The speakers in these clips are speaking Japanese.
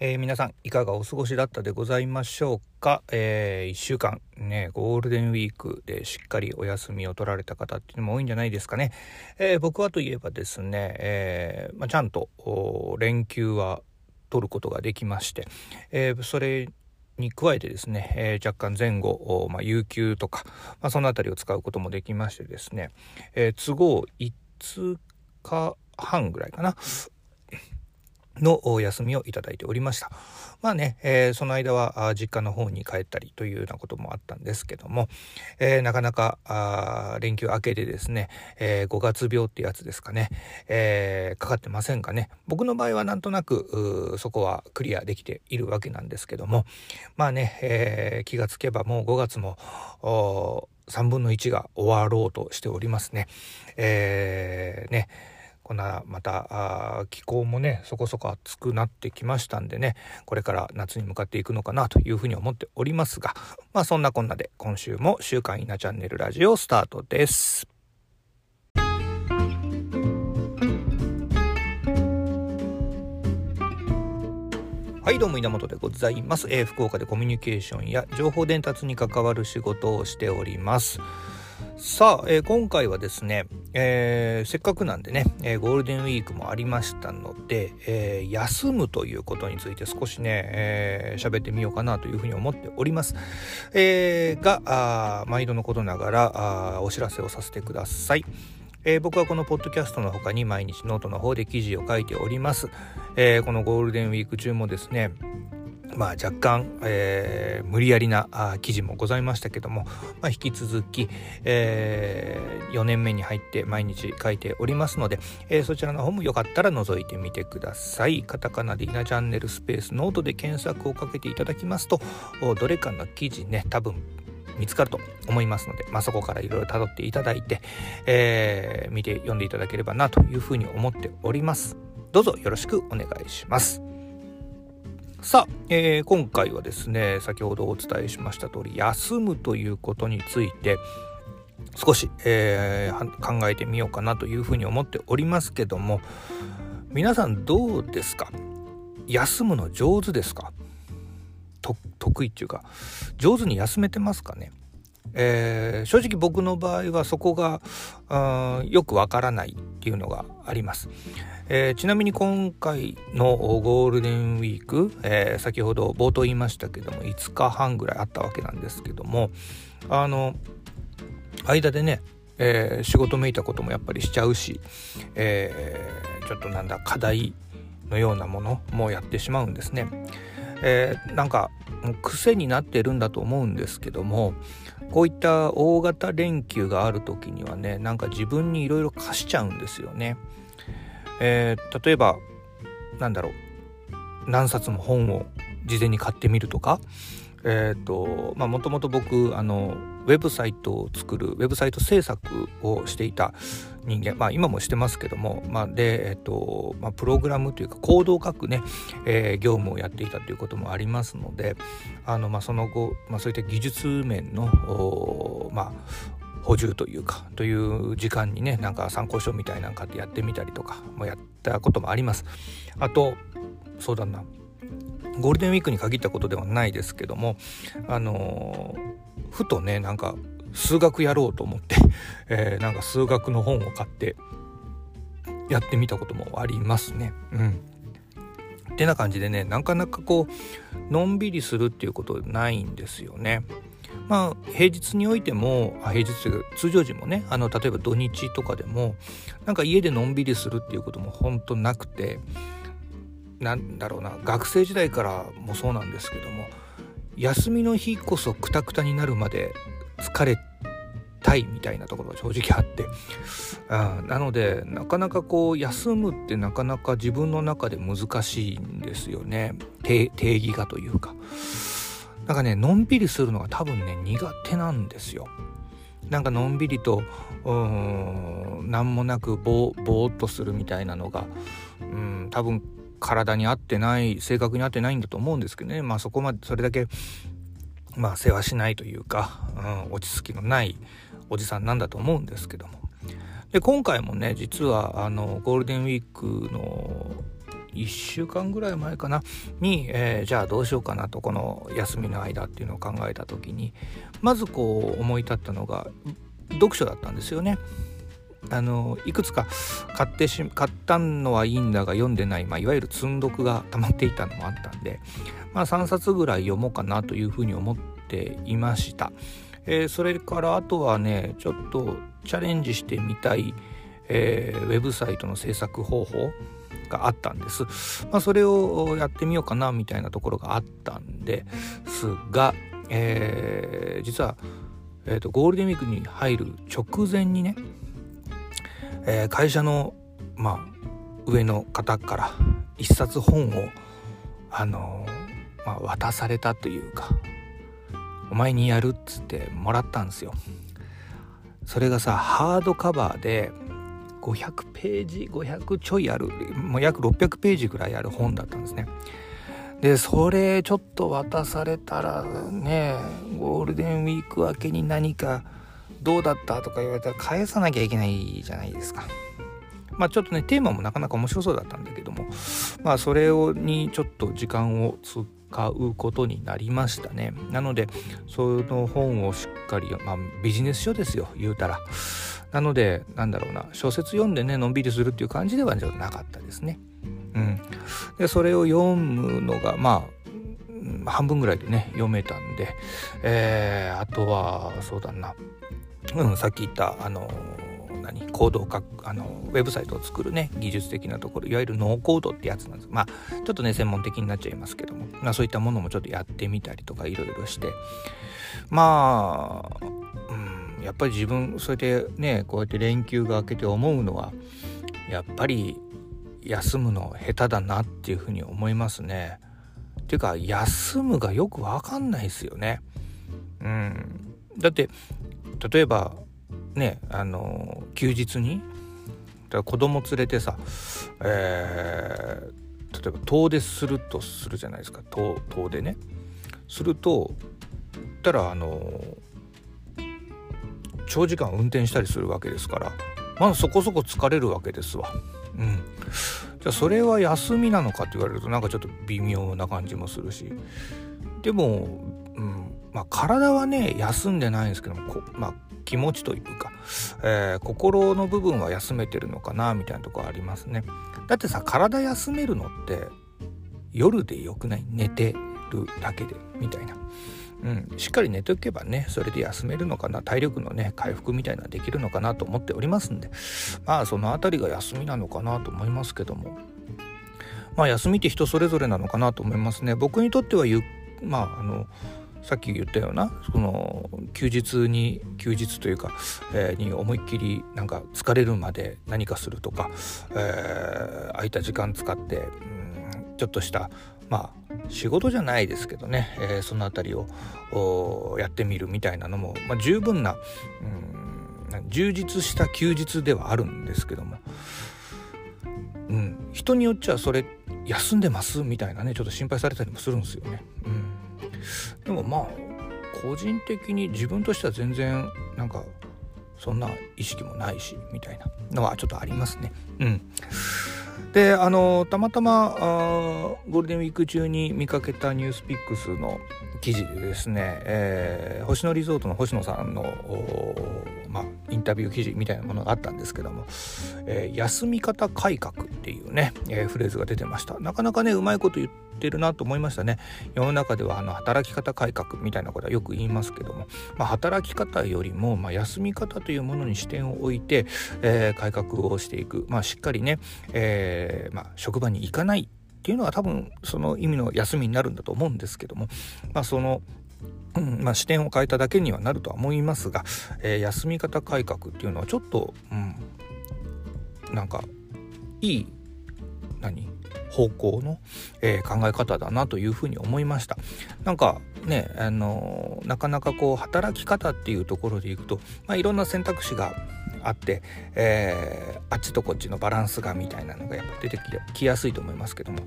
えー、皆さんいかがお過ごしだったでございましょうか、えー、1週間ねゴールデンウィークでしっかりお休みを取られた方っていうのも多いんじゃないですかね、えー、僕はといえばですね、えまあ、ちゃんと連休は取ることができまして、えそれに加えてですね、え若干前後、まあ、有給とか、まあ、その辺りを使うこともできましてですね、え都合5日半ぐらいかな。の休みをいただいておりました。まあね、えー、その間は実家の方に帰ったりというようなこともあったんですけども、えー、なかなか連休明けでですね、えー、5月病ってやつですかね、えかかってませんかね。僕の場合はなんとなくそこはクリアできているわけなんですけども、まあね、え気がつけばもう5月も3分の1が終わろうとしておりますね。え、ねこんなまた気候もねそこそこ暑くなってきましたんでねこれから夏に向かっていくのかなというふうに思っておりますがまあそんなこんなで今週も「週刊稲チャンネルラジオ」スタートです。はいどうも稲本でございます、えー、福岡でコミュニケーションや情報伝達に関わる仕事をしておりますさあ、えー、今回はですね、えー、せっかくなんでね、えー、ゴールデンウィークもありましたので、え休むということについて少しね、え喋ってみようかなというふうに思っております。えが、毎度のことながらあお知らせをさせてください。え僕はこのポッドキャストの他に毎日ノートの方で記事を書いております。えこのゴールデンウィーク中もですね、まあ、若干、えー、無理やりなあ記事もございましたけども、まあ、引き続き、えー、4年目に入って毎日書いておりますので、えー、そちらの方もよかったら覗いてみてください。カタカナでイナチャンネルスペースノートで検索をかけていただきますと、どれかの記事ね、多分見つかると思いますので、まあ、そこからいろいろ辿っていただいて、えー、見て読んでいただければなというふうに思っております。どうぞよろしくお願いします。さあ、えー、今回はですね先ほどお伝えしました通り休むということについて少し、えー、考えてみようかなというふうに思っておりますけども皆さんどうですか？休むの上手ですか？得意っていうか上手に休めてますかね？えー、正直僕の場合はそこがよくわからないっていうのがあります。えー、ちなみに今回のゴールデンウィーク、えー、先ほど冒頭言いましたけども5日半ぐらいあったわけなんですけどもあの間でね、えー、仕事めいたこともやっぱりしちゃうし、えちょっとなんだ課題のようなものもやってしまうんですね。えなんか癖になってるんだと思うんですけどもこういった大型連休がある時にはねなんか自分にいろいろ貸しちゃうんですよね。えー、例えばなんだろう何冊も本を事前に買ってみるとかえっ、ー、とまあもともと僕あのウェブサイトを作るウェブサイト制作をしていた人間まあ今もしてますけどもまあでえっ、とまあプログラムというかコードを書くね、えー、業務をやっていたということもありますのであのまあその後まあそういった技術面のまあ補充というかという時間にねなんか参考書みたいなんかってやってみたりとかもやったこともあります。あとそうだなゴールデンウィークに限ったことではないですけどもあのー、ふとねなんか数学やろうと思って、えー、なんか数学の本を買ってやってみたこともありますね。うん。ってな感じでねなかなかこうのんびりするっていうことないんですよね。まあ平日においても平日通常時もねあの例えば土日とかでもなんか家でのんびりするっていうことも本当なくてなんだろうな学生時代からもそうなんですけども休みの日こそクタクタになるまで疲れたいみたいなところが正直あって、うん、なのでなかなかこう休むってなかなか自分の中で難しいんですよね定義がというか。なんかねのんびりするのが多分ね苦手なんですよ。なんかのんびりとうん何もなくぼぼーっとするみたいなのがうん多分体に合ってない性格に合ってないんだと思うんですけどねまあそこまでそれだけまあ世話しないというか、うん、落ち着きのないおじさんなんだと思うんですけどもで今回もね実はあのゴールデンウィークの1週間ぐらい前かなに、えー、じゃあどうしようかなとこの休みの間っていうのを考えた時にまずこう思い立ったのが読書だったんですよね。あのいくつか買ってし買ったのはいいんだが読んでない、まあ、いわゆる積んどくが溜まっていたのもあったんで、まあ、3冊ぐらい読もうかなというふうに思っていました。えー、それからあとはねちょっとチャレンジしてみたい、えー、ウェブサイトの制作方法があったんです。まあ、それをやってみようかなみたいなところがあったんですが、えー、実は、えーと、ゴールデンウィークに入る直前にね、えー、会社の、まあ、上の方から一冊本を、あのまあ、渡されたというかお前にやるっつってもらったんですよ。それがさハードカバーで500ページ500ちょいあるもう約600ページぐらいある本だったんですね。でそれちょっと渡されたらねゴールデンウィーク明けに何かどうだったとか言われたら返さなきゃいけないじゃないですか。まあちょっとねテーマもなかなか面白そうだったんだけどもまあそれをにちょっと時間を使うことになりましたね。なのでその本をしっかりまあビジネス書ですよ言うたら。なのでなんだろうな小説読んでねのんびりするっていう感じではなかったですね。うん。でそれを読むのがまあ半分ぐらいでね読めたんでえー、あとはそうだな。うんさっき言ったあの何？コードを書くあのウェブサイトを作るね技術的なところいわゆるノーコードってやつなんです。まあちょっとね専門的になっちゃいますけども、まあ、そういったものもちょっとやってみたりとかいろいろして。まあ、うん、やっぱり自分それでねこうやって連休が明けて思うのはやっぱり休むの下手だなっていうふうに思いますね。っていうか休むがよく分かんないですよね。うん、だって例えばねあの休日にだ子供連れてさ、えー、例えば遠出するとするじゃないですか。遠遠出ね。するとたらあの長時間運転したりするわけですから。まあそこそこ疲れるわけですわ。うん、じゃあそれは休みなのかって言われるとなんかちょっと微妙な感じもするし。でも、まあ、体はね休んでないんですけどもまあ、気持ちというか、えー、心の部分は休めてるのかなみたいなとこありますね。だってさ体休めるのって夜でよくない？寝てるだけでみたいな。うん、しっかり寝ておけばねそれで休めるのかな体力のね回復みたいなできるのかなと思っておりますんで。まあその辺りが休みなのかなと思いますけども。まあ休みって人それぞれなのかなと思いますね。僕にとってはゆまああのさっき言ったようなその休日に休日というか、えー、に思いっきりなんか疲れるまで何かするとか、えー、空いた時間使って、うん、ちょっとしたまあ仕事じゃないですけどね、えー、その辺りをやってみるみたいなのも、まあ、十分な、うん、充実した休日ではあるんですけども、うん、人によっちゃそれ休んでますみたいなねちょっと心配されたりもするんですよね。うんでもまあ個人的に自分としては全然なんかそんな意識もないしみたいなのはちょっとありますね。うん、であのたまたまゴールデンウィーク中に見かけたニュースピックスの記事でですね、えー、星野リゾートの星野さんの、まあ、インタビュー記事みたいなものがあったんですけども、えー、休み方改革っていうね、えー、フレーズが出てました。なかなかねうまいこと言ってるなと思いましたね。世の中ではあの働き方改革みたいなことはよく言いますけども、まあ、働き方よりも、まあ、休み方というものに視点を置いて、え改革をしていく、まあ、しっかりね、えまあ、職場に行かないっていうのが多分その意味の休みになるんだと思うんですけども、まあ、そのうんまあ、視点を変えただけにはなるとは思いますが、えー、休み方改革っていうのはちょっと、うん、なんかいい何？方向の、えー、考え方だなというふうに思いました。なんかねあのなかなかこう働き方っていうところでいくと、まあ、いろんな選択肢があって、えー、あっちとこっちのバランスがみたいなのがやっぱ出てきやすいと思いますけども、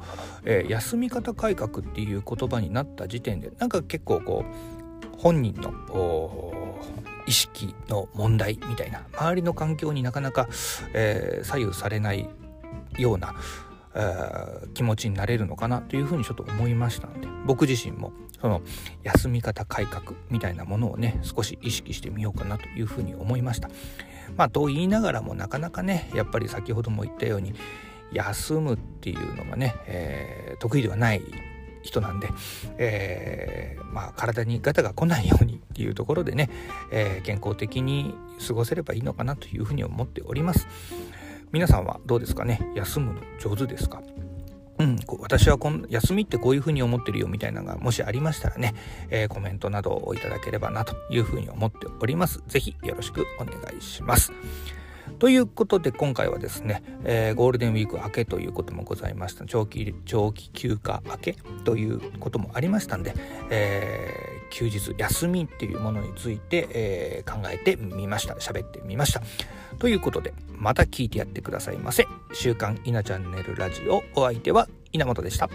えー、休み方改革っていう言葉になった時点でなんか結構こう本人の意識の問題みたいな周りの環境になかなか、えー、左右されないようなえー、気持ちになれるのかなというふうにちょっと思いましたので僕自身もその休み方改革みたいなものをね少し意識してみようかなというふうに思いました。まあと言いながらもなかなかねやっぱり先ほども言ったように休むっていうのがね、えー、得意ではない人なんで、えー、まあ、体にガタが来ないようにっていうところでね、えー、健康的に過ごせればいいのかなというふうに思っております。皆さんはどうですかね？休むの上手ですか？うん、私はこん休みってこういうふうに思ってるよみたいなのがもしありましたらね、えー、コメントなどをいただければなというふうに思っております。是非よろしくお願いします。ということで今回はですね、えー、ゴールデンウィーク明けということもございました。長期長期休暇明けということもありましたんで、えー、休日休みっていうものについて、えー、考えてみました。喋ってみました。ということでまた聞いてやってくださいませ「週刊稲チャンネルラジオ」お相手は稲本でした。